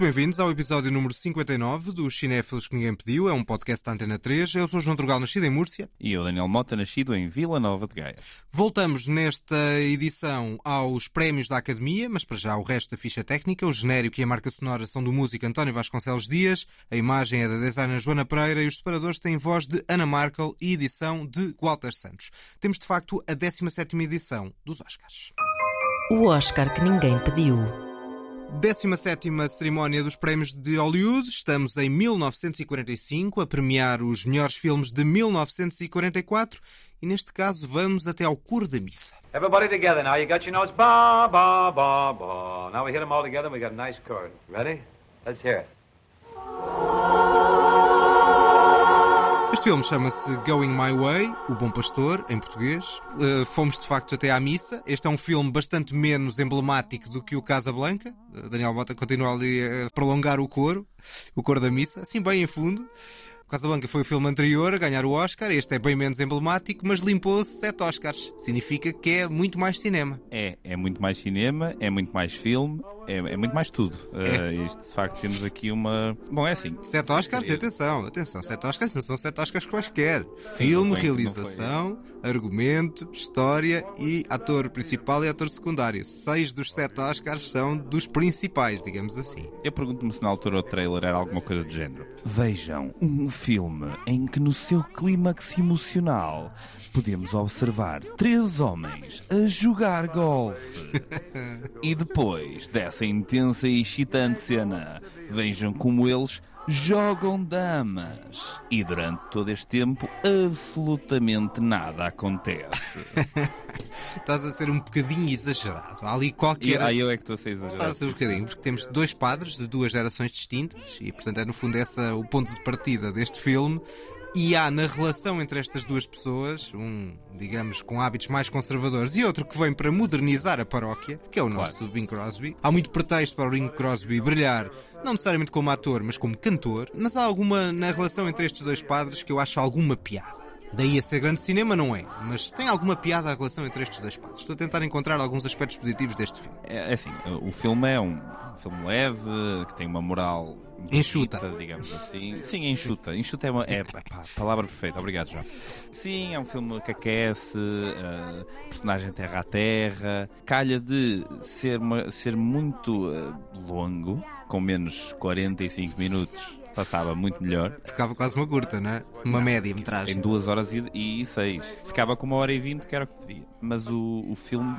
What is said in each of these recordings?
Muito bem-vindos ao episódio número 59 do Cinéfilos que Ninguém Pediu. É um podcast da Antena 3. Eu sou João Drugal, nascido em Múrcia. E eu, Daniel Mota, nascido em Vila Nova de Gaia. Voltamos nesta edição aos prémios da Academia, mas para já o resto da ficha técnica. O genérico e a marca sonora são do músico António Vasconcelos Dias, a imagem é da designer Joana Pereira e os separadores têm voz de Ana Markel e edição de Walter Santos. Temos de facto a 17ª edição dos Oscars. O Oscar que ninguém pediu. 17 cerimónia dos prémios de Hollywood. Estamos em 1945 a premiar os melhores filmes de 1944 e neste caso vamos até ao coro da missa. Everybody together now. You got your notes. Ba ba ba ba. Now we hit them all together. We got a nice chord. Ready? Let's hear it. Este filme chama-se Going My Way, O Bom Pastor, em português. Uh, fomos de facto até à missa. Este é um filme bastante menos emblemático do que o Casa Blanca. Uh, Daniel Bota continua ali a prolongar o coro, o coro da missa, assim bem em fundo. Casablanca foi o filme anterior a ganhar o Oscar, este é bem menos emblemático, mas limpou-se sete Oscars. Significa que é muito mais cinema. É, é muito mais cinema, é muito mais filme, é, é muito mais tudo. É. Uh, isto, de facto, temos aqui uma. Bom, é assim. Sete Oscars, e atenção, atenção, sete Oscars não são sete Oscars quaisquer. Filme, realização, argumento, história e ator principal e ator secundário. Seis dos sete Oscars são dos principais, digamos assim. Eu pergunto-me se na altura o trailer era alguma coisa do género. Vejam, um filme em que no seu clímax emocional podemos observar três homens a jogar golfe. e depois dessa intensa e excitante cena, vejam como eles jogam damas. E durante todo este tempo, absolutamente nada acontece. Estás a ser um bocadinho exagerado. Há ali qualquer. Ah, eu é que estou a ser exagerado. Estás a ser um bocadinho, porque temos dois padres de duas gerações distintas e, portanto, é no fundo essa o ponto de partida deste filme. E há na relação entre estas duas pessoas, um, digamos, com hábitos mais conservadores e outro que vem para modernizar a paróquia, que é o nosso claro. Bing Crosby. Há muito pretexto para o Bing Crosby brilhar, não necessariamente como ator, mas como cantor, mas há alguma na relação entre estes dois padres que eu acho alguma piada. Daí a ser grande cinema, não é? Mas tem alguma piada a relação entre estes dois padres. Estou a tentar encontrar alguns aspectos positivos deste filme. É, é assim, o filme é um filme leve, que tem uma moral Enxuta. Bonita, digamos assim. Sim, enxuta. Enxuta é uma. É, pá, palavra perfeita. Obrigado, João. Sim, é um filme que aquece, uh, personagem terra a terra. Calha de ser, uma, ser muito uh, longo, com menos 45 minutos. Passava muito melhor. Ficava quase uma curta, não é? Uma não, média metragem. Em duas horas e, e seis. Ficava com uma hora e vinte, que era o que devia. Mas o, o filme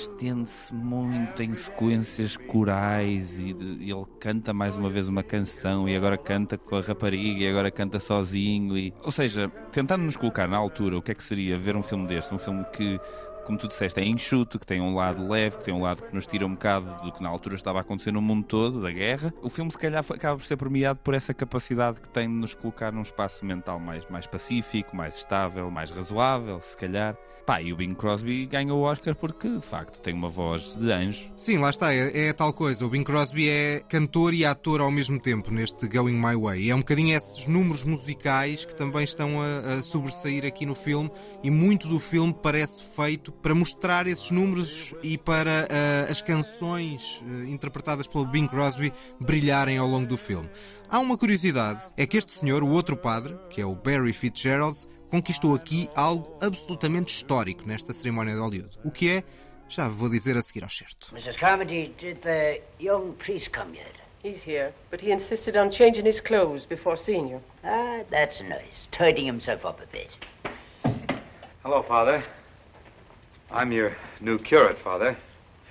estende-se muito em sequências corais e, e, ele canta mais uma vez uma canção e agora canta com a rapariga e agora canta sozinho e ou seja tentando nos colocar na altura o que é que seria ver um filme deste? Um filme que como tu disseste, é enxuto, que tem um lado leve, que tem um lado que nos tira um bocado do que na altura estava a acontecer no mundo todo, da guerra. O filme, se calhar, acaba por ser premiado por essa capacidade que tem de nos colocar num espaço mental mais, mais pacífico, mais estável, mais razoável, se calhar. Pá, e o Bing Crosby ganhou o Oscar porque, de facto, tem uma voz de anjo. Sim, lá está, é, é tal coisa. O Bing Crosby é cantor e ator ao mesmo tempo neste Going My Way. É um bocadinho esses números musicais que também estão a, a sobressair aqui no filme e muito do filme parece feito para mostrar esses números e para uh, as canções uh, interpretadas pelo Bing Crosby brilharem ao longo do filme. Há uma curiosidade, é que este senhor, o outro padre, que é o Barry Fitzgerald, conquistou aqui algo absolutamente histórico nesta cerimónia de Hollywood. O que é? Já vou dizer a seguir ao certo. Mrs. Carmody, did the young priest come yet? He's here, but he insisted on changing his clothes before seeing you. Ah, that's nice. Tidying himself up a bit. Hello, Father. I'm your new curate, Father.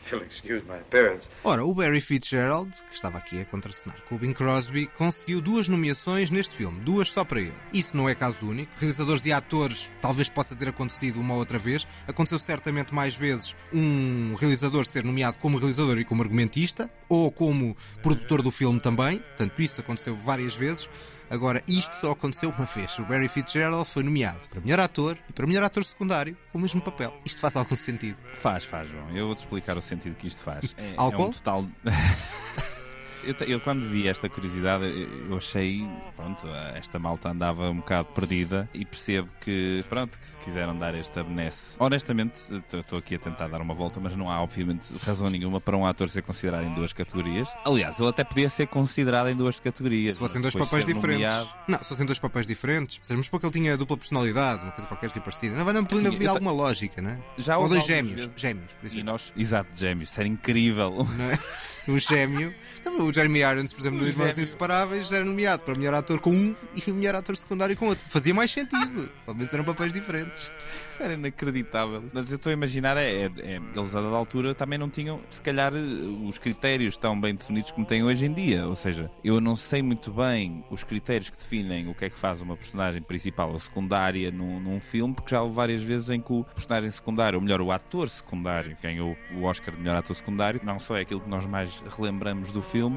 Ora, o Barry Fitzgerald, que estava aqui a contracenar com o Bing Crosby, conseguiu duas nomeações neste filme, duas só para ele. Isso não é caso único. Realizadores e atores talvez possa ter acontecido uma outra vez. Aconteceu certamente mais vezes um realizador ser nomeado como realizador e como argumentista, ou como produtor do filme também. Portanto, isso aconteceu várias vezes. Agora, isto só aconteceu uma vez. O Barry Fitzgerald foi nomeado para melhor ator e para melhor ator secundário com o mesmo papel. Isto faz algum sentido? Faz, faz, João. Eu vou-te explicar o sentido que isto faz. É, Álcool? É um total. Eu, eu quando vi esta curiosidade, eu achei, pronto, esta malta andava um bocado perdida e percebo que, pronto, que quiseram dar esta benesse. Honestamente, estou aqui a tentar dar uma volta, mas não há, obviamente, razão nenhuma para um ator ser considerado em duas categorias. Aliás, ele até podia ser considerado em duas categorias. Se fossem dois papéis diferentes. nomeado- Não, se fossem dois papéis diferentes. Mas porque ele tinha dupla personalidade, uma coisa qualquer assim parecida. Não, não, Assim, havia alguma lógica, né? Já Ou dois gêmeos. vezes- Gêmeos, por E exemplo. nós, exato, gêmeos, isso era incrível. Não é? Um gêmeo. O Jeremy Irons, por exemplo, no Irmãos gêmeo. Inseparáveis, era nomeado para melhor ator com um e melhor ator secundário com outro. Fazia mais sentido. Pelo menos eram papéis diferentes. Isso era inacreditável. Mas eu estou a imaginar, é, é- é- eles a dada altura também não tinham, se calhar, eh, os critérios tão bem definidos como têm hoje em dia. Ou seja, eu não sei muito bem os critérios que definem o que é que faz uma personagem principal ou secundária num, num filme, porque já houve várias vezes em que o personagem secundário, ou melhor, o ator secundário, ganhou o Oscar de melhor ator secundário, não só é aquilo que nós mais relembramos do filme,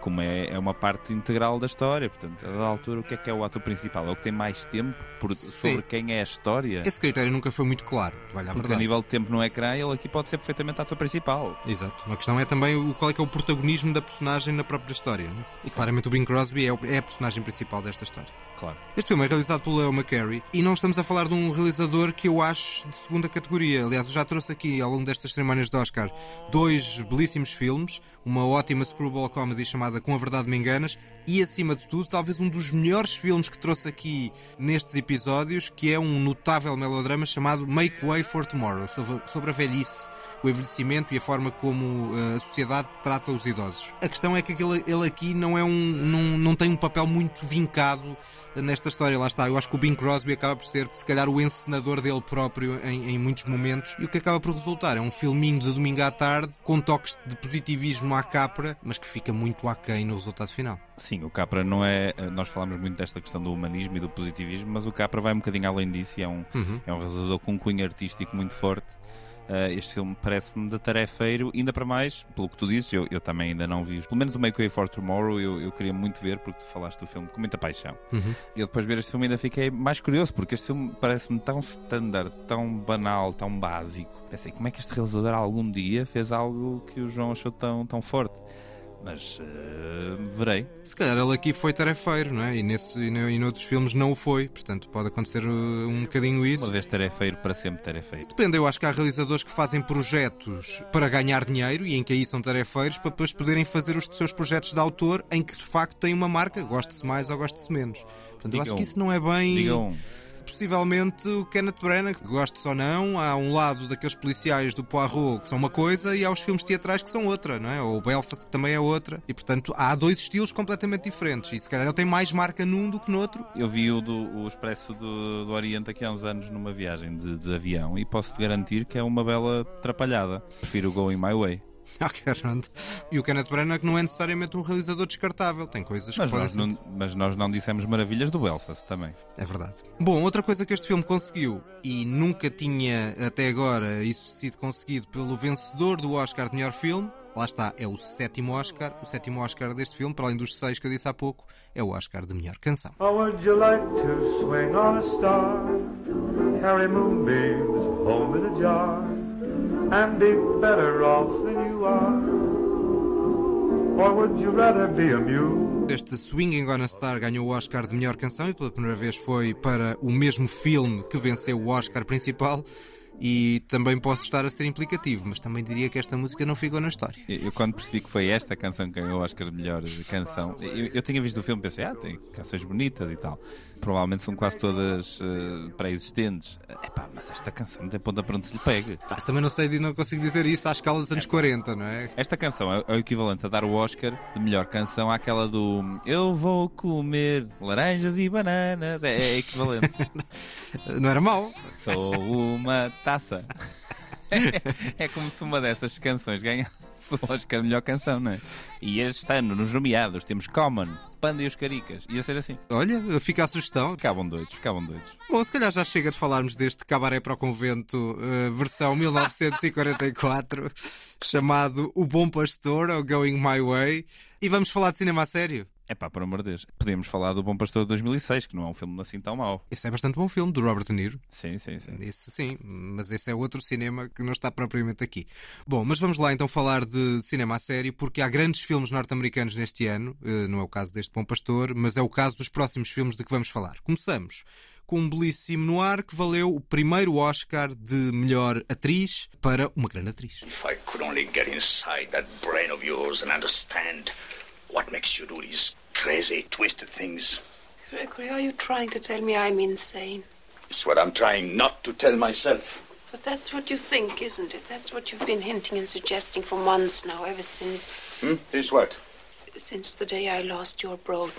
como é, é uma parte integral da história. Portanto, a dada altura, o que é que é o ator principal? É o que tem mais tempo por- sobre quem é a história? Esse critério nunca foi muito claro. Vale a Porque a verdade. nível de tempo no ecrã, ele aqui pode ser perfeitamente ator principal. Exato. A questão é também o, qual é que é o protagonismo da personagem na própria história. não é? E claramente o Bing Crosby é, o- é a personagem principal desta história. Claro. Este filme é realizado pelo Leo McCarey e não estamos a falar de um realizador que eu acho de segunda categoria. Aliás, eu já trouxe aqui ao longo destas cerimónias de Oscar dois belíssimos filmes, uma ótima screwball comedy chamada Com a Verdade Me Enganas e, acima de tudo, talvez um dos melhores filmes que trouxe aqui nestes episódios, que é um notável melodrama chamado Make Way for Tomorrow, sobre, a velhice, o envelhecimento e a forma como eh, a sociedade trata os idosos. A questão é que aquele, ele aqui não, é um, não, não tem um papel muito vincado nesta história. Lá está, eu acho que o Bing Crosby acaba por ser, se calhar, o encenador dele próprio em, em muitos momentos e o que acaba por resultar é um filminho de domingo à tarde com toques de positivismo à capra, mas que fica muito aquém no resultado final. Sim, o Capra não é. Nós falamos muito desta questão do humanismo e do positivismo, mas o Capra vai um bocadinho além disso e é um, é um realizador com um cunho artístico muito forte. Ah, este filme parece-me de tarefeiro, ainda para mais, pelo que tu dizes, eu, eu também ainda não vi. Pelo menos o Make Way for Tomorrow eu, eu queria muito ver, porque tu falaste do filme com muita paixão. E eu depois de ver este filme ainda fiquei mais curioso, porque este filme parece-me tão standard, tão banal, tão básico. Pensei, como é que este realizador algum dia fez algo que o João achou tão, tão forte? Mas ah, verei. Se calhar ele aqui foi tarefeiro, não é? E, nesse, e, no- e noutros filmes não o foi, portanto pode acontecer uh, um bocadinho isso. Uma vez tarefeiro, para sempre tarefeiro. Depende, eu acho que há realizadores que fazem projetos para ganhar dinheiro e em que aí são tarefeiros para depois poderem fazer os seus projetos de autor em que de facto tem uma marca, goste-se mais ou goste-se menos. Portanto, eu acho que isso não é bem. Digam, Possivelmente o Kenneth Branagh, que gostes ou não, há um lado daqueles policiais do Poirot que são uma coisa e há os filmes teatrais que são outra, não é? Ou o Belfast que também é outra. E portanto há dois estilos completamente diferentes. E se calhar ele tem mais marca num do que no outro. eu vi o, do, o Expresso do, do Oriente aqui há uns anos numa viagem de, de avião e posso-te garantir que é uma bela atrapalhada. Prefiro o Going My Way. E o Kenneth Branagh não é necessariamente um realizador descartável. Tem coisas Mas que podem nós, ser. não, mas nós não dissemos maravilhas do Belfast também. É verdade. Bom, outra coisa que este filme conseguiu e nunca tinha até agora isso sido conseguido pelo vencedor do Oscar de melhor filme. Lá está, é o sétimo Oscar. O sétimo Oscar deste filme, para além dos seis que eu disse há pouco, é o Oscar de melhor canção. Or would you like to swing on a star? Carry moonbeams home in a jar and be better off than you are? Or would you rather be a mule? Este Swinging on a Star ganhou o Oscar de melhor canção e pela primeira vez foi para o mesmo filme que venceu o Oscar principal. E também posso estar a ser implicativo, mas também diria que esta música não ficou na história. Eu, eu quando percebi que foi esta canção que ganhou o Oscar de melhor canção, eu, eu tinha visto o filme e pensei, ah, tem canções bonitas e tal. Provavelmente são quase todas eh, pré-existentes. Epá, mas esta canção não tem ponta para onde se lhe pegue. Pá, também não sei, não consigo dizer isso à escala dos anos 40, não é? Esta canção é, é o equivalente a dar o Oscar de melhor canção àquela do Eu vou comer laranjas e bananas. É, é equivalente. Não era mau. Sou uma taça. É como se uma dessas canções ganhasse o Oscar de melhor canção, não é? E este ano, nos nomeados, temos Common, Panda e os Caricas. Ia ser assim. Olha, fica a sugestão. Ficavam doidos, ficavam doidos. Bom, se calhar já chega de falarmos deste Cabaré para o Convento, eh, versão 1944, chamado O Bom Pastor, ou Going My Way. E vamos falar de cinema a sério. É pá, por amor de Deus. Podemos falar do Bom Pastor de 2006, que não é um filme assim tão mau. Esse é bastante bom filme, do Robert De Niro. Sim, sim, sim. Esse sim, mas esse é outro cinema que não está propriamente aqui. Bom, mas vamos lá então falar de cinema a sério, porque há grandes filmes norte-americanos neste ano, eh, não é o caso deste Bom Pastor, mas é o caso dos próximos filmes de que vamos falar. Começamos com um belíssimo noir que valeu o primeiro Oscar de melhor atriz para uma grande atriz. If I could only get inside that brain of yours and understand what makes you do these crazy, twisted things. Gregory, are you trying to tell me I'm insane? It's what I'm trying not to tell myself. But that's what you think, isn't it? That's what you've been hinting and suggesting for months now, ever since Hmm? This what? Since the day I lost your brooch.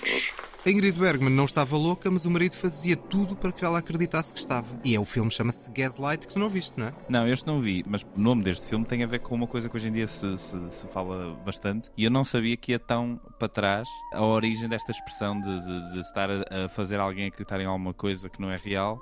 A Ingrid Bergman não estava louca, mas o marido fazia tudo para que ela acreditasse que estava. E é o filme chama-se Gaslight, que tu não viste, não é? Não, este não vi, mas o nome deste filme tem a ver com uma coisa que hoje em dia se, se, se fala bastante e eu não sabia que ia tão para trás a origem desta expressão de, de- de estar a, a fazer alguém acreditar em alguma coisa que não é real.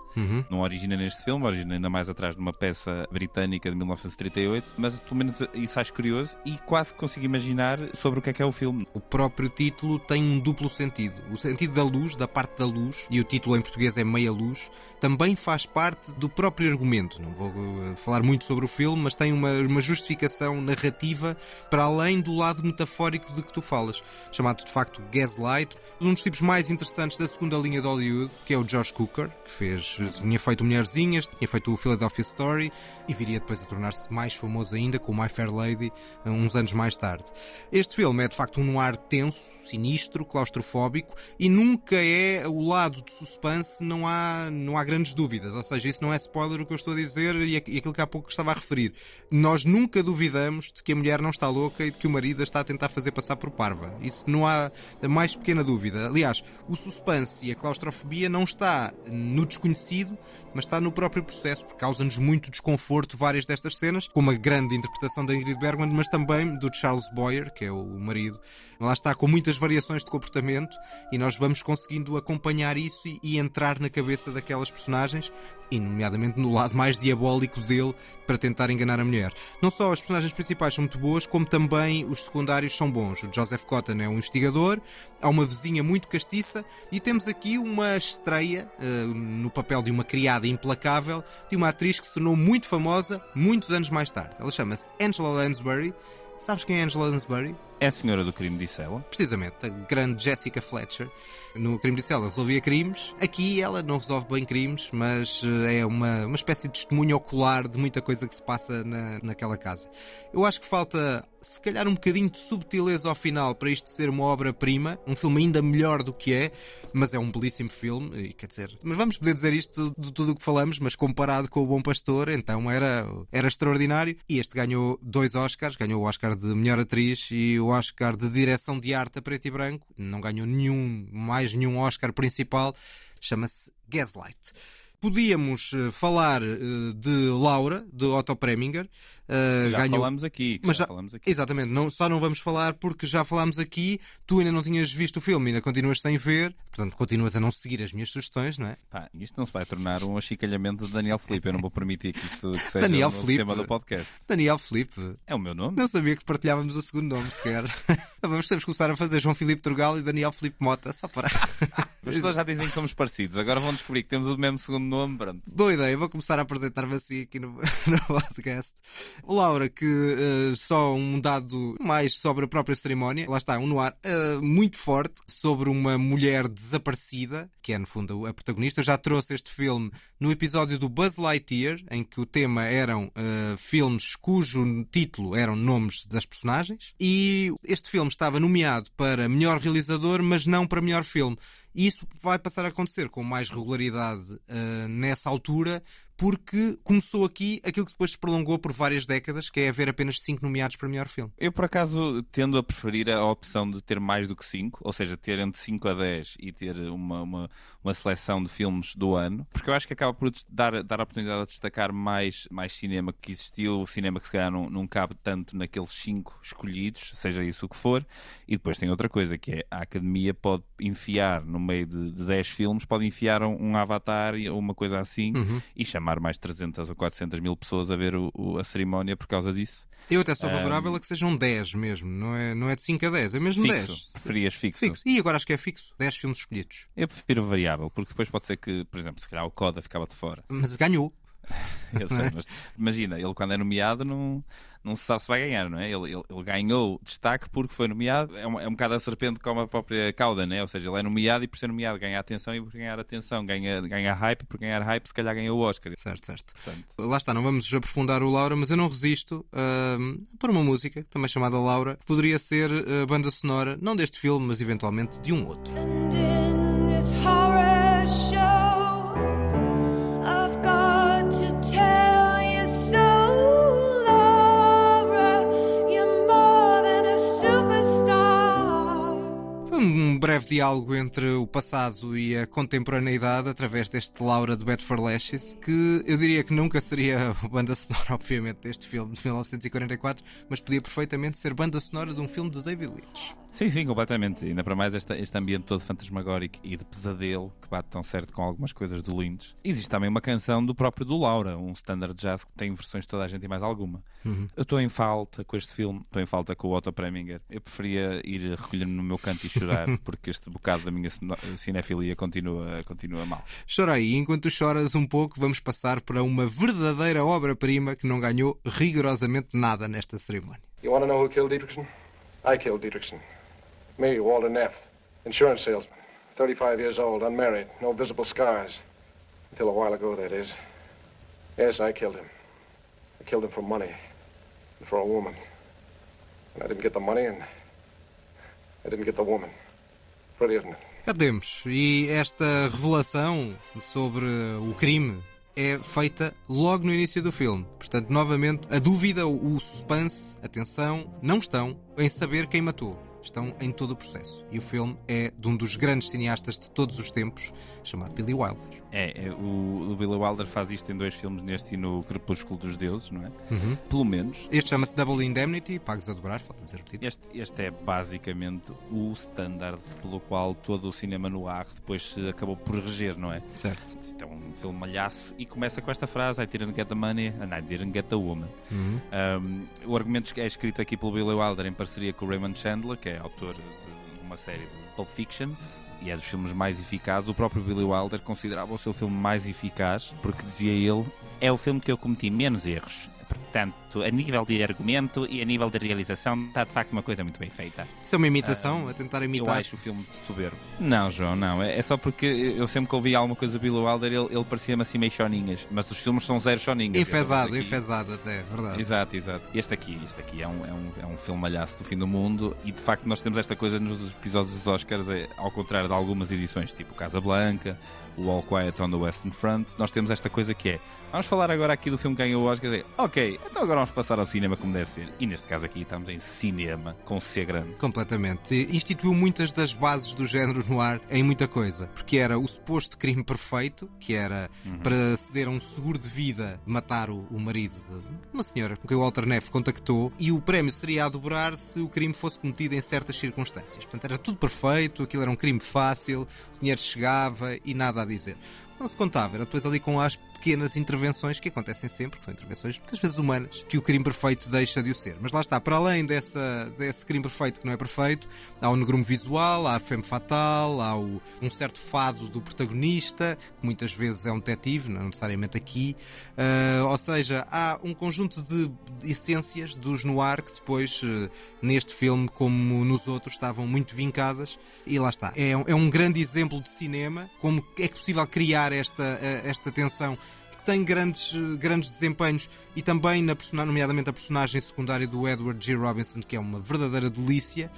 Não origina neste filme, origina ainda mais atrás numa peça britânica de 1938, mas pelo menos isso acho curioso e quase consigo imaginar sobre o que é que é o filme. O próprio título tem um duplo sentido. O sentido da luz, da parte da luz, e o título em português é Meia Luz, também faz parte do próprio argumento. Não vou eh, falar muito sobre o filme, mas tem uma, uma justificação narrativa para além do lado metafórico de que tu falas, chamado de facto Gaslight. Um dos tipos mais interessantes da segunda linha de Hollywood, que é o Josh Cooker, que fez, tinha feito Mulherzinhas, tinha feito o Philadelphia Story e viria depois a tornar-se mais famoso ainda com My Fair Lady, eh, uns anos mais tarde. Este filme é de facto um noir tenso, sinistro, claustrofóbico e nunca é o lado de suspense, não há, não há grandes dúvidas. Ou seja, isso não é spoiler o que eu estou a dizer e e aquilo que há pouco estava a referir. Nós nunca duvidamos de que a mulher não está louca e de que o marido a está a tentar fazer passar por parva. Isso não há a mais pequena dúvida. Aliás, o suspense e a claustrofobia não está no desconhecido, mas está no próprio processo, porque causa-nos muito desconforto várias destas cenas, com uma grande interpretação da Ingrid Bergman, mas também do Charles Boyer, que é o marido. Lá está com muitas variações de comportamento e nós vamos conseguindo acompanhar isso e, e entrar na cabeça daquelas personagens, e nomeadamente no lado mais diabólico dele, para tentar enganar a mulher. Não só as personagens principais são muito boas, como também os secundários são bons. O Joseph Cotton é um investigador, há uma vizinha muito castiça e temos aqui uma estreia eh, no papel de uma criada implacável de uma atriz que se tornou muito famosa muitos anos mais tarde. Ela chama-se Angela Lansbury. Sabes quem é Angela Lansbury? É a senhora do crime, disse ela. Precisamente, a grande Jessica Fletcher. No crime disse ela resolvia crimes. Aqui ela não resolve bem crimes, mas eh, é uma, uma espécie de testemunho ocular de muita coisa que se passa na, naquela casa. Eu acho que falta, se calhar, um bocadinho de subtileza ao final para isto ser uma obra-prima. Um filme ainda melhor do que é, mas é um belíssimo filme. E, quer dizer, mas vamos poder dizer isto de tudo o que falamos, mas comparado com o Bom Pastor, então era, era extraordinário. E este ganhou dois Oscars: ganhou o Oscar de melhor atriz e o Oscar de direção de arte a preto e branco. Não ganhou nenhum, mais nenhum Oscar principal. Chama-se Gaslight. Podíamos eh, falar eh, de Laura, de Otto Preminger. eh, Já ganhou... falamos aqui. Mas já, falamos aqui. Exatamente, não, só não vamos falar porque já falámos aqui, tu ainda não tinhas visto o filme, ainda continuas sem ver, portanto continuas a não seguir as minhas sugestões, não é? Pá, isto não se vai tornar um achicalhamento de Daniel Felipe. Eu não vou permitir que isto seja Daniel o Felipe. tema do podcast. Daniel Felipe, É o meu nome? não sabia que partilhávamos o segundo nome sequer. vamos temos que começar a fazer João Filipe Turgal e Daniel Felipe Mota, só para. As pessoas já dizem que somos parecidos. Agora vão descobrir que temos o mesmo segundo nome. Pronto. Boa ideia, vou começar a apresentar-me assim aqui no, no podcast. Laura, que eh, só um dado mais sobre a própria cerimónia, lá está, um noir eh, muito forte sobre uma mulher desaparecida, que é no fundo a protagonista. Eu já trouxe este filme no episódio do Buzz Lightyear, em que o tema eram eh, filmes cujo título eram nomes das personagens. E este filme estava nomeado para melhor realizador, mas não para melhor filme. E isso vai passar a acontecer com mais regularidade eh, nessa altura, porque começou aqui aquilo que depois se prolongou por várias décadas, que é haver apenas 5 nomeados para melhor filme. Eu, por acaso, tendo a preferir a opção de ter mais do que 5, ou seja, ter entre 5 a 10 e ter uma, uma, uma seleção de filmes do ano, porque eu acho que acaba por dar, dar a oportunidade de destacar mais, mais cinema que existiu, cinema que se calhar não, não cabe tanto naqueles 5 escolhidos, seja isso o que for, e depois tem outra coisa, que é a Academia pode enfiar no meio de, de 10 filmes, pode enfiar um, um Avatar ou uma coisa assim e chamar chamar mais 300 ou 400 mil pessoas a ver o- o- a cerimónia por causa disso. Eu até sou favorável a que sejam 10 mesmo, não é, não é de 5 a 10, é mesmo Fixo. 10. Preferias fixo? Fixo. E agora acho que é fixo, 10 filmes escolhidos. Eu prefiro variável, porque depois pode ser que, por exemplo, se calhar o Coda ficava de fora. Mas ganhou. Eu sei, mas imagina, ele quando é nomeado não, não se sabe se vai ganhar, não é? Ele, ele, ele ganhou destaque porque foi nomeado. É um, é um bocado a serpente como a própria cauda, né? Ou seja, ele é nomeado e por ser nomeado ganha atenção e por ganhar atenção ganha, ganha hype e por ganhar hype se calhar ganha o Oscar. Certo, certo. Portanto, Lá está, não vamos aprofundar o Laura, mas eu não resisto ahm, por uma música, também chamada Laura, que poderia ser a banda sonora, não deste filme, mas eventualmente de um outro. Um breve diálogo entre o passado e a contemporaneidade através deste Laura de Bedford Lashes, que eu diria que nunca seria banda sonora, obviamente, deste filme de 1944, mas podia perfeitamente ser banda sonora de um filme de David Lynch. Sim, sim, completamente. Ainda para mais este, este ambiente todo fantasmagórico e de pesadelo que bate tão certo com algumas coisas do Lynch. Existe também uma canção do próprio do Laura, um standard jazz que tem versões de toda a gente e mais alguma. Eu estou em falta com este filme, estou em falta com o Otto Preminger. Eu preferia ir recolher-me no meu canto e chorar, porque este bocado da minha cine- cinefilia continua, continua mal. Chora aí, enquanto choras um pouco, vamos passar para uma verdadeira obra-prima que não ganhou rigorosamente nada nesta cerimónia. You want to know who killed Dietrichson? I killed Dietrichson. Me, Walter Neff, insurance salesman. 35 years old, unmarried, no visible scars. Until a while ago, that is. Yes, I killed him. I killed him for money and for a woman. And I didn't get the money and I didn't get the woman. Pretty, isn't it? Cá temos. E esta revelação sobre o crime é feita logo no início do filme. Portanto, novamente, a dúvida, o suspense, a tensão, não estão em saber quem matou. Estão em todo o processo. E o filme é de um dos grandes cineastas de todos os tempos, chamado Billy Wilder. É, é, o, o Billy Wilder faz isto em dois filmes, neste e no Crepúsculo dos Deuses, não é? Uhum. Pelo menos. Este chama-se Double Indemnity, pagos a dobrar, falta dizer o título. Este, este é basicamente o standard pelo qual todo o cinema no ar depois se acabou por reger, não é? Certo. Isto é um filme malhaço e começa com esta frase: I didn't get the money and I didn't get the woman. Uhum. Um, o argumento é escrito aqui pelo Billy Wilder em parceria com o Raymond Chandler, que é autor de uma série de Pulp Fictions e é dos filmes mais eficazes. O próprio Billy Wilder considerava o seu filme mais eficaz porque dizia ele: é o filme que eu cometi menos erros. Portanto, a nível de argumento e a nível de realização, está de facto uma coisa muito bem feita. Isso é uma imitação, a tentar Eu imitar. acho o filme soberbo. Não, João, não. É, é só porque eu sempre que ouvi alguma coisa do Billy Wilder, ele, ele parecia-me assim meio choninhas. Mas os filmes são zero choninhas. Enfesado, enfesado até, é verdade. Exato, exato. Este aqui, este aqui é um, é um, é um filme malhaço do fim do mundo e de facto nós temos esta coisa nos episódios dos Oscars, é, ao contrário de algumas edições, tipo Casa Blanca, o All Quiet on the Western Front, nós temos esta coisa que é vamos falar agora aqui do filme que ganhou o Oscar e então agora vamos passar ao cinema como deve ser. E neste caso aqui estamos em cinema, com C grande. Completamente. Instituiu muitas das bases do género no ar em muita coisa. Porque era o suposto crime perfeito, que era para ceder a um seguro de vida matar o, o marido de uma senhora com quem o Walter Neff contactou, e o prémio seria a dobrar se o crime fosse cometido em certas circunstâncias. Portanto, era tudo perfeito, aquilo era um crime fácil, o dinheiro chegava e nada a dizer. Não se contava, era depois ali com as pequenas intervenções que acontecem sempre, que são intervenções muitas vezes humanas, que o crime perfeito deixa de o ser. Mas lá está, para além dessa, desse crime perfeito que não é perfeito, há o negrume visual, há a femme fatal, há o- um certo fado do protagonista, que muitas vezes é um detetive, não necessariamente aqui. Ah, ou seja, há um conjunto de essências dos noir que depois, eh, neste filme, como nos outros, estavam muito vincadas. E lá está. É, é um grande exemplo de cinema, como é que possível criar esta, eh, esta tensão que tem grandes, grandes desempenhos e também, na nomeadamente, a personagem secundária do Edward G. Robinson, que é uma verdadeira delícia.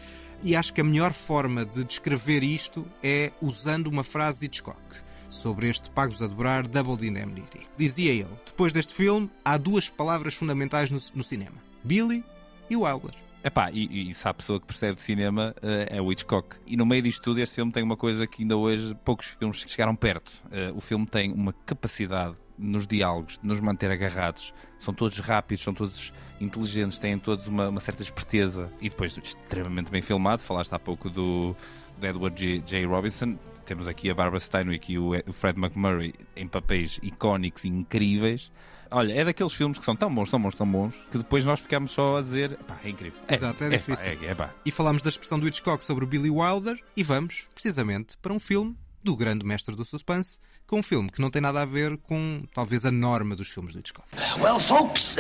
E acho que a melhor forma de descrever isto é usando uma frase de Hitchcock sobre este Pagos a Dobrar Double Indemnity. Dizia ele: depois deste filme, há duas palavras fundamentais no, no cinema: Billy e Wilder. Epá, e, e se há pessoa que percebe de cinema eh, é o Hitchcock. E no meio disto tudo, este filme tem uma coisa que ainda hoje poucos filmes chegaram perto. Eh, o filme tem uma capacidade nos diálogos de nos manter agarrados. São todos rápidos, são todos inteligentes, têm todos uma, uma certa esperteza e depois extremamente bem filmado. Falaste há pouco do, de Edward J. J. Robinson. Temos aqui a Barbara Stanwyck e o Fred McMurray em papéis icónicos e incríveis. Olha, é daqueles filmes que são tão bons, tão bons, tão bons, que depois nós ficamos só a dizer, pá, é incrível. É, Exato, é pá, difícil. é, é pá. E falámos da expressão do Hitchcock sobre o Billy Wilder e vamos, precisamente, para um filme do grande mestre do suspense, com um filme que não tem nada a ver com, talvez, a norma dos filmes do Hitchcock. Well, folks,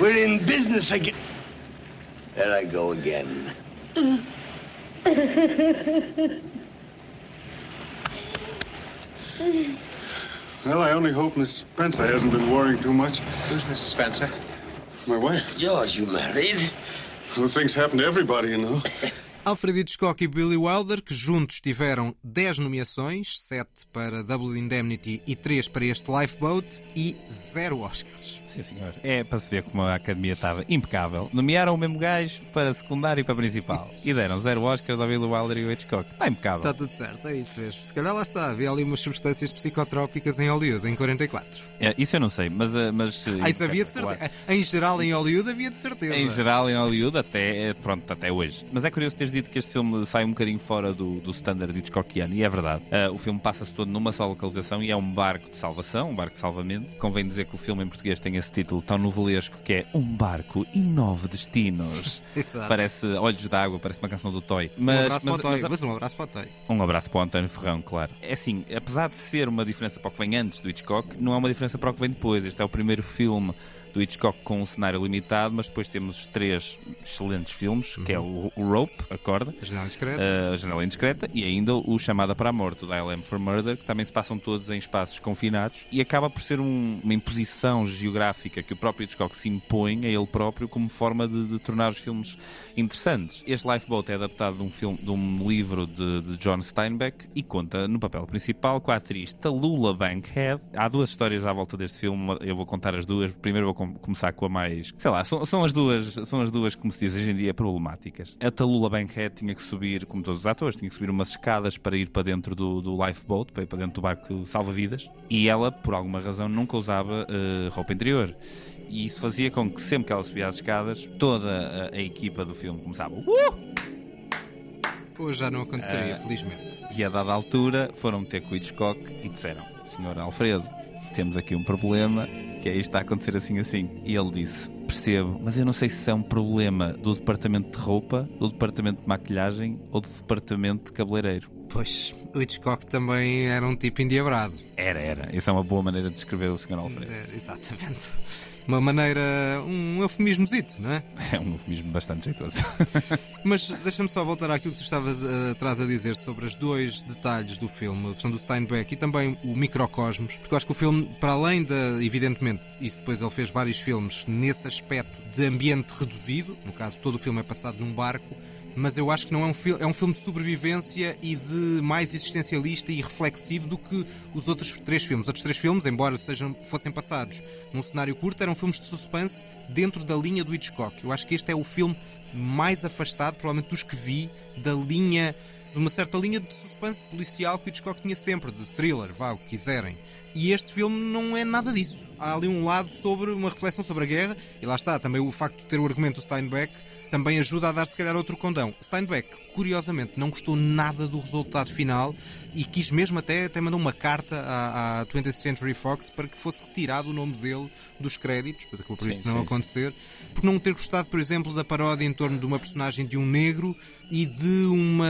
we're in business again. There I go again. Well, I only hope Miss Spencer hasn't been worrying too much. Who's Mrs. Spencer? My wife. George, you married? Well, things happen to everybody, you know. Alfred Hitchcock e Billy Wilder, que juntos tiveram 10 nomeações, 7 para Double Indemnity e 3 para este Lifeboat e 0 Oscars. Sim, senhor. É para se ver como a academia estava impecável. Nomearam o mesmo gajo para secundário e para principal. E deram zero Oscars ao Billy Wilder e ao Hitchcock. Está impecável. Está tudo certo, é isso mesmo. Se calhar lá está, havia ali umas substâncias psicotrópicas em Hollywood, em 44. É, isso eu não sei, mas. eh, mas Ah, isso havia de certeza. Em geral, em Hollywood, havia de certeza. Em geral, em Hollywood, até, eh, pronto, até hoje. Mas é curioso teres dito que este filme sai um bocadinho fora do, do standard Hitchcockiano, e é verdade. Eh, o filme passa-se todo numa só localização e é um barco de salvação, um barco de salvamento. Convém dizer que o filme em português tem esse título tão novelesco que é Um Barco e Nove Destinos. Exato. Parece Olhos d'Água, parece uma canção do Toy. um abraço para o Toy, mas um abraço para o Toy. Um abraço para o António Ferrão, claro. É assim, apesar de ser uma diferença para o que vem antes do Hitchcock, não é uma diferença para o que vem depois. Este é o primeiro filme do Hitchcock com um cenário limitado, mas depois temos três excelentes filmes, que é o, o Rope, a corda, A Janela Indiscreta. eh, a Janela Indiscreta e ainda o Chamada para a Morte, o Dial M for Murder, que também se passam todos em espaços confinados e acaba por ser um- uma imposição geográfica que o próprio Hitchcock se impõe a ele próprio como forma de, de tornar os filmes interessantes. Este Lifeboat é adaptado de um, filme, de um livro de, de John Steinbeck e conta no papel principal com a atriz Tallulah Bankhead. Há duas histórias à volta deste filme, eu vou contar as duas. Primeiro vou com- começar com a mais, sei lá, são, são as duas, são as duas como se diz hoje em dia problemáticas. A Tallulah Bankhead tinha que subir, como todos os atores, tinha que subir umas escadas para ir para dentro do, do lifeboat, para ir para dentro do barco salva-vidas, e ela, por alguma razão, nunca usava eh, roupa interior. E isso fazia com que sempre que ela subia as escadas, toda a, a equipa do filme começava. "Uh!" Hoje já não aconteceria, Eh, felizmente. E a dada altura foram ter com o Hitchcock e disseram: Senhor Alfredo, temos aqui um problema, que é isto está a acontecer assim assim. E ele disse: Percebo, mas eu não sei se é um problema do departamento de roupa, do departamento de maquilhagem ou do departamento de cabeleireiro. Pois, o Hitchcock também era um tipo endiabrado. Era, era. Essa é uma boa maneira de descrever o Sr. Alfredo. Era, exatamente. Uma maneira, um eufemismozito, não é? É um eufemismo bastante jeitoso. Mas deixa-me só voltar àquilo que tu estavas eh, atrás a dizer sobre os dois detalhes do filme, a questão do Steinbeck e também o microcosmos, porque eu acho que o filme, para além da, evidentemente, isso depois ele fez vários filmes nesse aspecto de ambiente reduzido, no caso todo o filme é passado num barco, mas eu acho que não é um filme, é um filme de sobrevivência e de mais existencialista e reflexivo do que os outros três filmes. Os outros três filmes, embora sejam, fossem passados num cenário curto, eram filmes de suspense dentro da linha do Hitchcock. Eu acho que este é o filme mais afastado, provavelmente dos que vi, da linha, de uma certa linha de suspense policial que o Hitchcock tinha sempre, de thriller, vá, o que quiserem. E este filme não é nada disso. Há ali um lado sobre uma reflexão sobre a guerra, e lá está, também o facto de ter o argumento do Steinbeck também ajuda a dar se calhar outro condão. Steinbeck, curiosamente, não gostou nada do resultado final e quis mesmo até, até mandou uma carta à, à 20th Century Fox para que fosse retirado o nome dele dos créditos, depois acabou por Sim, isso não sim, sim. acontecer, por não ter gostado, por exemplo, da paródia em torno de uma personagem de um negro e de uma,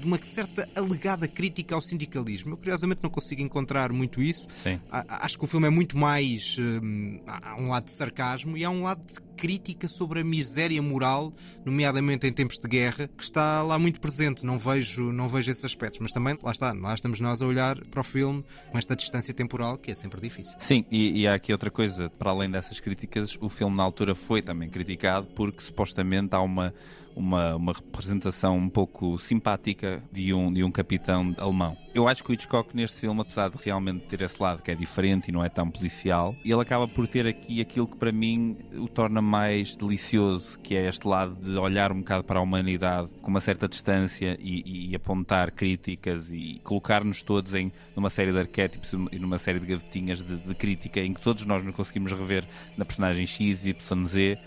de uma certa alegada crítica ao sindicalismo. Eu, curiosamente, não consigo encontrar muito isso. Sim. A- Acho que o filme é muito mais. hum, há um lado de sarcasmo e há um lado de crítica sobre a miséria moral, nomeadamente em tempos de guerra, que está lá muito presente. Não vejo, não vejo esses aspectos, mas também, lá está, lá estamos nós a olhar para o filme com esta distância temporal que é sempre difícil. Sim, e, e há aqui outra coisa, para além dessas críticas, o filme na altura foi também criticado porque supostamente há uma, uma, uma representação um pouco simpática de um, de um capitão alemão. Eu acho que o Hitchcock neste filme, apesar de realmente ter esse lado que é diferente e não é tão policial, ele acaba por ter aqui aquilo que para mim o torna mais delicioso, que é este lado de olhar um bocado para a humanidade com uma certa distância e, e apontar críticas e colocar-nos todos em numa série de arquétipos e numa série de gavetinhas de, de crítica em que todos nós nos conseguimos rever na personagem X, Y, Z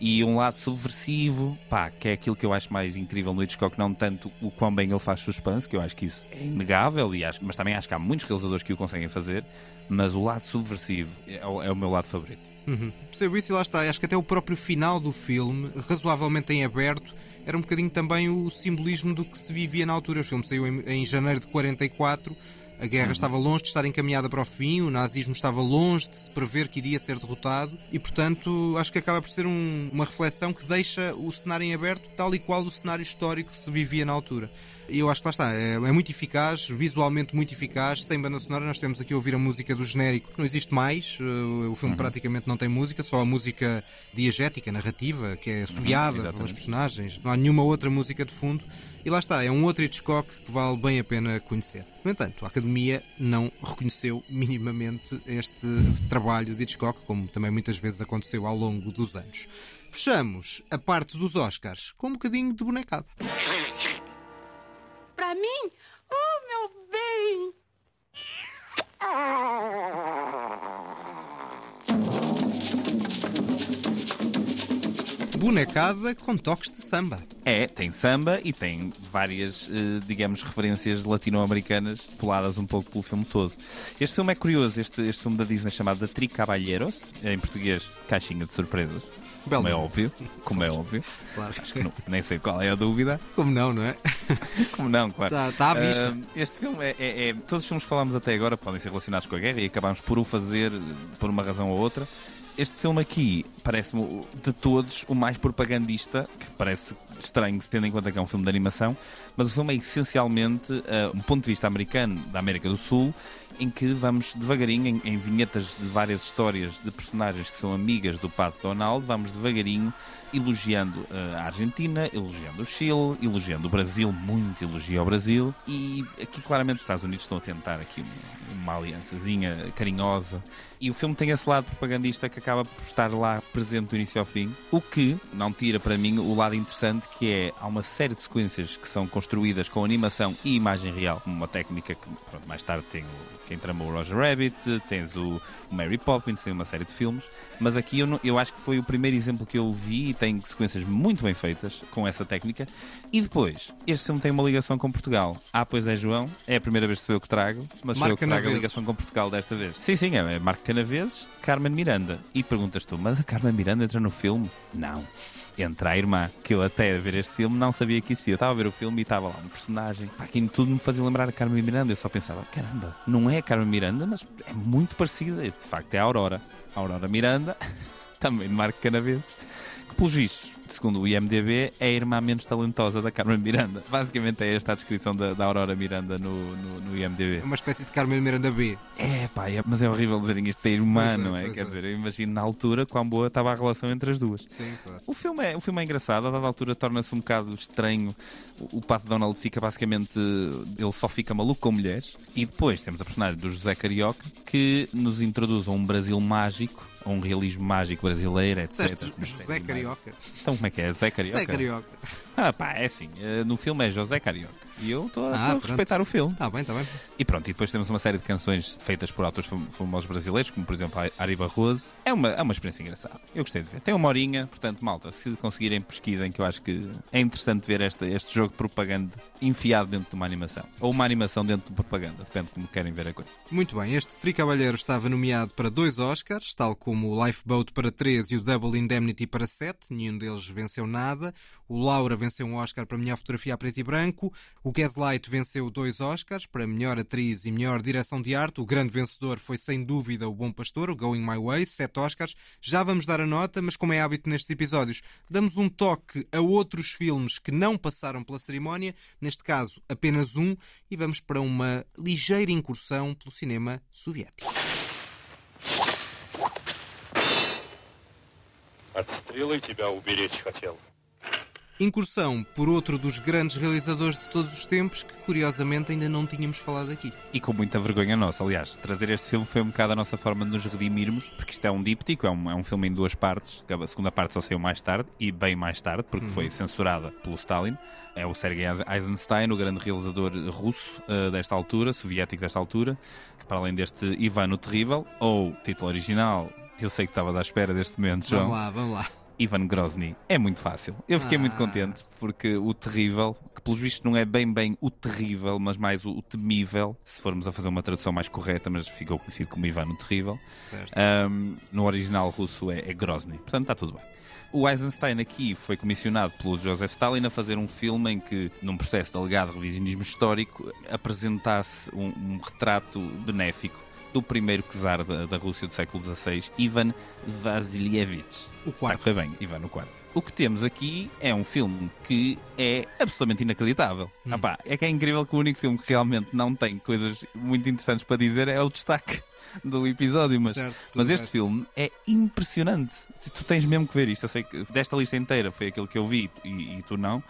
e um lado subversivo, pá, que é aquilo que eu acho mais incrível no Hitchcock, não tanto o quão bem ele faz suspense, que eu acho que isso é inegável, e acho, mas também acho que há muitos realizadores que o conseguem fazer, mas o lado subversivo é, o- é o meu lado favorito. Uhum. Percebo isso e lá está. Acho que até o próprio final do filme, razoavelmente em aberto, era um bocadinho também o simbolismo do que se vivia na altura. O filme saiu em, em janeiro de 44. A guerra estava longe de estar encaminhada para o fim, o nazismo estava longe de se prever que iria ser derrotado e, portanto, acho que acaba por ser um- uma reflexão que deixa o cenário em aberto, tal e qual o cenário histórico que se vivia na altura. E eu acho que lá está, é, é muito eficaz, visualmente muito eficaz, sem banda sonora. Nós temos aqui a ouvir a música do genérico, não existe mais. eh, O filme praticamente não tem música, só a música diegética, narrativa, que é assobiada pelas exatamente. personagens. Não há nenhuma outra música de fundo. E lá está, é um outro Hitchcock que vale bem a pena conhecer. No entanto, a Academia não reconheceu minimamente este trabalho de Hitchcock, como também muitas vezes aconteceu ao longo dos anos. Fechamos a parte dos Oscars com um bocadinho de bonecada. Pra mim? Oh, meu bem! Bonecada com toques de samba. É, tem samba e tem várias, eh, digamos, referências latino-americanas puladas um pouco pelo filme todo. Este filme é curioso, este, este filme da Disney chamado Tri Caballeros, em português, Caixinha de Surpresas. Belo como é óbvio, como é óbvio. Claro. Acho que não- nem sei qual é a dúvida. Como não, não é? Como não, claro. Tá- tá à vista. Ah, este filme é, é- é- Todos os filmes que falámos até agora podem ser relacionados com a guerra e acabámos por o fazer por uma razão ou outra. Este filme aqui parece-me de todos o mais propagandista, que parece estranho tendo em conta que é um filme de animação, mas o filme é essencialmente ah, um ponto de vista americano da América do Sul, em que vamos devagarinho, em, em vinhetas de várias histórias de personagens que são amigas do Pato Donald, vamos devagarinho elogiando ah, a Argentina, elogiando o Chile, elogiando o Brasil, muito elogio ao Brasil, e aqui claramente os Estados Unidos estão a tentar aqui uma, uma aliançazinha carinhosa, e o filme tem esse lado propagandista que acaba por estar lá presente do início ao fim, o que não tira para mim o lado interessante que é, há uma série de sequências que são construídas com animação e imagem real, uma técnica que pronto, mais tarde tem o, quem tramou o Roger Rabbit, tens o, o Mary Poppins, tem uma série de filmes, mas aqui eu, não- eu acho que foi o primeiro exemplo que eu vi e tem sequências muito bem feitas com essa técnica. E depois, este filme tem uma ligação com Portugal. Ah, pois é, João, é a primeira vez que sou eu que trago, mas sou eu que trago a ligação com Portugal desta vez. Sim, sim, é, é Marco Canaveses, Carmen Miranda. E perguntas tu, mas a Carmen Miranda entra no filme? Não. Entra a irmã, que eu até a ver este filme não sabia que existia. Eu estava a ver o filme e estava lá um personagem. Pá, aquilo tudo me fazia lembrar a Carmen Miranda. Eu só pensava, caramba, não é a Carmen Miranda, mas é muito parecida. De facto, é a Aurora. A Aurora Miranda, também de Marco Canaveses, que, pelos vistos, segundo o IMDB, é a irmã menos talentosa da Carmen Miranda. Basicamente é esta a descrição da, da Aurora Miranda no, no, no IMDB. É uma espécie de Carmen Miranda B. É, pá, é- mas é horrível dizerem isto da irmã, é, não é? Quer é. dizer, eu imagino na altura quão boa estava a relação entre as duas. Sim, claro. O filme é, o filme é engraçado, a dada altura torna-se um bocado estranho. O, o Pato Donald fica basicamente. Ele só fica maluco com mulheres. E depois temos a personagem do José Carioca que nos introduz a um Brasil mágico, a um realismo mágico brasileiro, etc. Espécie José de- Carioca. Então como é que é? Zé Carioca? Zé Carioca. Ah, pá, é assim. eh, No filme é José Carioca. E eu estou a- Ah, a respeitar o filme. Está bem, está bem. E pronto, e depois temos uma série de canções feitas por autores fam- famosos brasileiros, como por exemplo a Ari Barroso. É uma, é uma experiência engraçada. Eu gostei de ver. Tem uma horinha, portanto, malta, se conseguirem pesquisem, que eu acho que é interessante ver este, este jogo de propaganda enfiado dentro de uma animação. Ou uma animação dentro de propaganda, depende de como querem ver a coisa. Muito bem, este Three Cavalheiro estava nomeado para dois Oscars, tal como o Lifeboat para três e o Double Indemnity para sete. Nenhum deles venceu nada. O Laura venceu um Oscar para melhor fotografia a preto e branco. O Gaslight venceu dois Oscars para melhor atriz e melhor direção de arte. O grande vencedor foi sem dúvida o Bom Pastor, o Going My Way, sete Oscars. Já vamos dar a nota, mas como é hábito nestes episódios, damos um toque a outros filmes que não passaram pela cerimónia, neste caso apenas um, e vamos para uma ligeira incursão pelo cinema soviético. От стрелы тебя уберечь хотел. Incursão por outro dos grandes realizadores de todos os tempos que, curiosamente, ainda não tínhamos falado aqui. E com muita vergonha nossa, aliás, trazer este filme foi um bocado a nossa forma de nos redimirmos, porque isto é um díptico, é um, é um filme em duas partes, a segunda parte só saiu mais tarde, e bem mais tarde, porque Uhum. foi censurada pelo Stalin. É o Sergei Eisenstein, o grande realizador russo eh, desta altura, soviético desta altura, que para além deste Ivan o Terrível, ou título original, eu sei que estavas à espera deste momento, João. Vamos lá, vamos lá. Ivan Grozny. É muito fácil. Eu fiquei muito Ah. contente porque o terrível, que pelos vistos não é bem bem o terrível, mas mais o, o temível, se formos a fazer uma tradução mais correta, mas ficou conhecido como Ivan o Terrível. Certo. Um, no original russo é, é Grozny. Portanto, está tudo bem. O Eisenstein aqui foi comissionado pelo Joseph Stalin a fazer um filme em que, num processo de alegado revisionismo histórico, apresentasse um, um retrato benéfico do primeiro czar da, da Rússia do século XVI, Ivan Vasilievich. O quarto. Está bem, Ivan, o quarto. O que temos aqui é um filme que é absolutamente inacreditável. Hum. Ah pá, é que é incrível que o único filme que realmente não tem coisas muito interessantes para dizer é o destaque do episódio, mas, Certo, mas este resto. filme é impressionante. Tu tens mesmo que ver isto. Eu sei que desta lista inteira foi aquele que eu vi e, e tu não.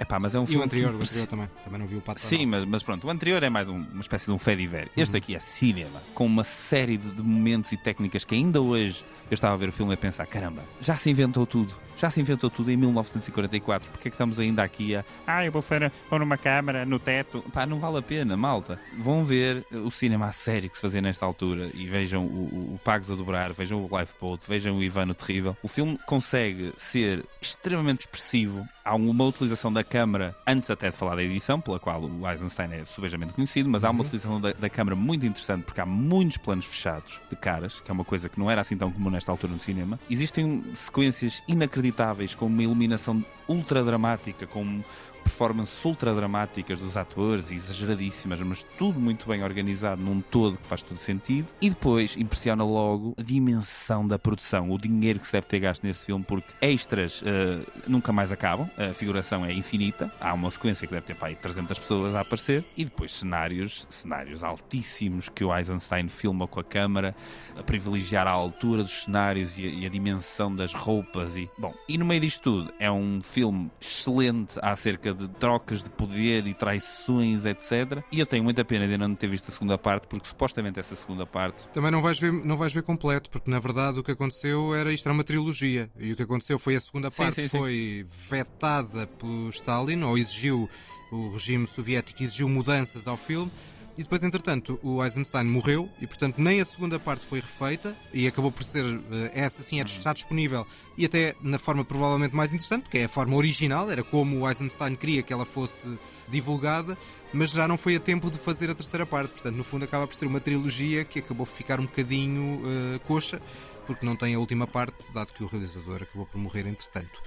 Epá, mas é um E filme o anterior, que o anterior também. Também não vi o Pato Sim, mas, mas pronto, o anterior é mais um- uma espécie de um fediver. Este aqui é cinema, com uma série de, de momentos e técnicas que ainda hoje eu estava a ver o filme e a pensar: caramba, já se inventou tudo. Já se inventou tudo em 1944. Porque é que estamos ainda aqui a. Ah, eu vou pôr pôr uma câmara no teto. Pá, não vale a pena, malta. Vão ver o cinema a sério que se fazia nesta altura e vejam o, o, o Pagos a Dobrar, vejam o Lifeboat, vejam o Ivano Terrível. O filme consegue ser extremamente expressivo. Há uma utilização da câmara, antes até de falar da edição, pela qual o Eisenstein é subejamente conhecido, mas há uma utilização da, da câmara muito interessante porque há muitos planos fechados de caras, que é uma coisa que não era assim tão comum nesta altura no cinema. Existem sequências inacreditáveis com uma iluminação ultra dramática, com performances ultra dramáticas dos atores e exageradíssimas, mas tudo muito bem organizado num todo que faz todo sentido. E depois impressiona logo a dimensão da produção, o dinheiro que se deve ter gasto neste filme, porque extras eh, nunca mais acabam, a figuração é infinita, há uma sequência que deve ter para aí 300 pessoas a aparecer, e depois cenários, cenários altíssimos que o Eisenstein filma com a câmara, a privilegiar a altura dos cenários e a, e a dimensão das roupas. E, bom, e no meio disto tudo, é um filme excelente acerca de trocas de poder e traições, etc. E eu tenho muita pena de ainda não ter visto a segunda parte, porque supostamente essa segunda parte Também não vais, ver, não vais ver completo, porque na verdade o que aconteceu era isto era uma trilogia. E o que aconteceu foi a segunda Sim, parte sim, sim. foi vetada pelo Stalin, ou exigiu, o regime soviético exigiu mudanças ao filme. E depois, entretanto, o Eisenstein morreu e, portanto, nem a segunda parte foi refeita e acabou por ser eh, essa sim é, está disponível e até na forma provavelmente mais interessante, porque é a forma original, era como o Eisenstein queria que ela fosse divulgada, mas já não foi a tempo de fazer a terceira parte. Portanto, no fundo, acaba por ser uma trilogia que acabou por ficar um bocadinho eh, coxa, porque não tem a última parte, dado que o realizador acabou por morrer entretanto.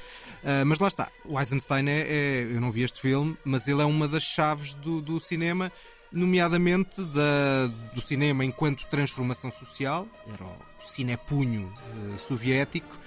Ah, mas lá está, o Eisenstein é, é- Eu não vi este filme, mas ele é uma das chaves do, do cinema, nomeadamente da, do cinema enquanto transformação social, era o cinepunho eh, soviético,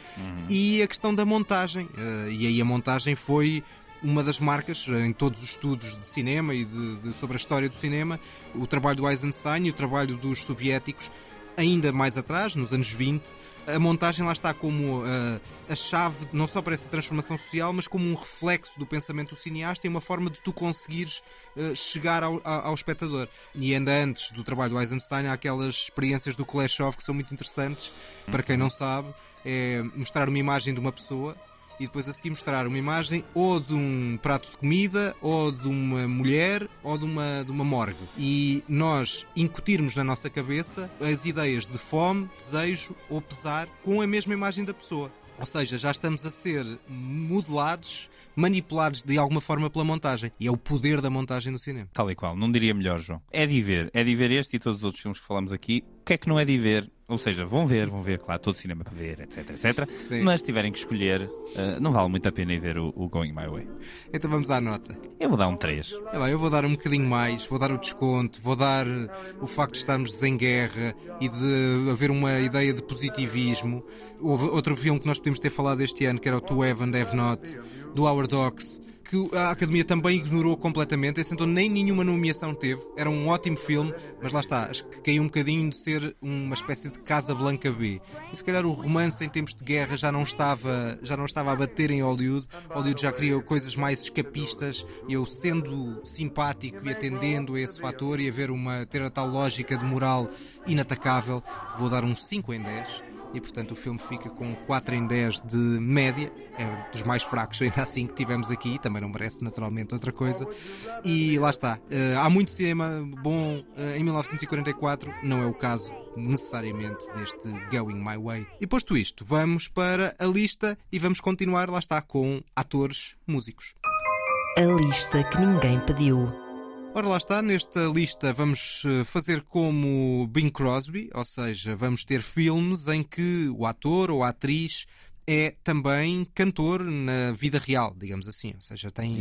e a questão da montagem. Eh, e aí a montagem foi uma das marcas em todos os estudos de cinema e de- de- sobre a história do cinema, o trabalho do Eisenstein e o trabalho dos soviéticos ainda mais atrás, nos anos 20, a montagem lá está como uh, a chave, não só para essa transformação social, mas como um reflexo do pensamento do cineasta e uma forma de tu conseguires uh, chegar ao, ao, ao espectador. E ainda antes do trabalho do Eisenstein, há aquelas experiências do Kuleshov que são muito interessantes. Para quem não sabe, é mostrar uma imagem de uma pessoa e depois a seguir mostrar uma imagem ou de um prato de comida, ou de uma mulher, ou de uma, de uma morgue. E nós incutirmos na nossa cabeça as ideias de fome, desejo ou pesar com a mesma imagem da pessoa. Ou seja, já estamos a ser modelados, manipulados de alguma forma pela montagem. E é o poder da montagem no cinema. Tal e qual, não diria melhor, João. É de ver, é de ver este e todos os outros filmes que falamos aqui. O que é que não é de ver? Ou seja, vão ver, vão ver, claro, todo o cinema para ver, etc, etc. Sim. Mas se tiverem que escolher, eh, não vale muito a pena ir ver o, o Going My Way. Então vamos à nota. Eu vou dar um 3. É bem, eu vou dar um bocadinho mais, vou dar o desconto, vou dar eh, o facto de estarmos em guerra e de haver uma ideia de positivismo. Houve outro filme que nós podemos ter falado este ano, que era o To Have and Have Not, do Howard Hawks, que a Academia também ignorou completamente, esse então nem nenhuma nomeação teve. Era um ótimo filme, mas lá está, acho que caiu um bocadinho de ser uma espécie de Casa Blanca B. E se calhar o romance em tempos de guerra já não estava, já não estava a bater em Hollywood. Hollywood já queria coisas mais escapistas. Eu, sendo simpático e atendendo a esse fator e a ver uma, ter a tal lógica de moral inatacável, vou dar um 5 em 10 e portanto o filme fica com 4 em 10 de média, é dos mais fracos ainda assim que tivemos aqui, também não merece naturalmente outra coisa. E lá está, eh, há muito cinema bom eh, em 1944, não é o caso necessariamente deste Going My Way. E posto isto, vamos para a lista e vamos continuar, lá está, com atores músicos. A lista que ninguém pediu. Ora, lá está, nesta lista vamos eh, fazer como Bing Crosby, ou seja, vamos ter filmes em que o ator ou a atriz é também cantor na vida real, digamos assim. Ou seja, tem.